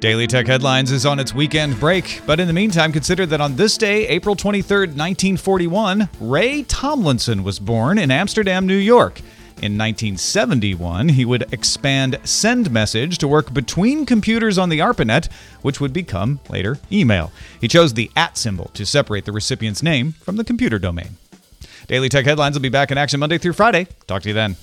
Daily Tech Headlines is on its weekend break, but in the meantime, consider that on this day, April 23, 1941, Ray Tomlinson was born in Amsterdam, New York. In 1971, he would expand Send Message to work between computers on the ARPANET, which would become later email. He chose the at symbol to separate the recipient's name from the computer domain. Daily Tech Headlines will be back in action Monday through Friday. Talk to you then.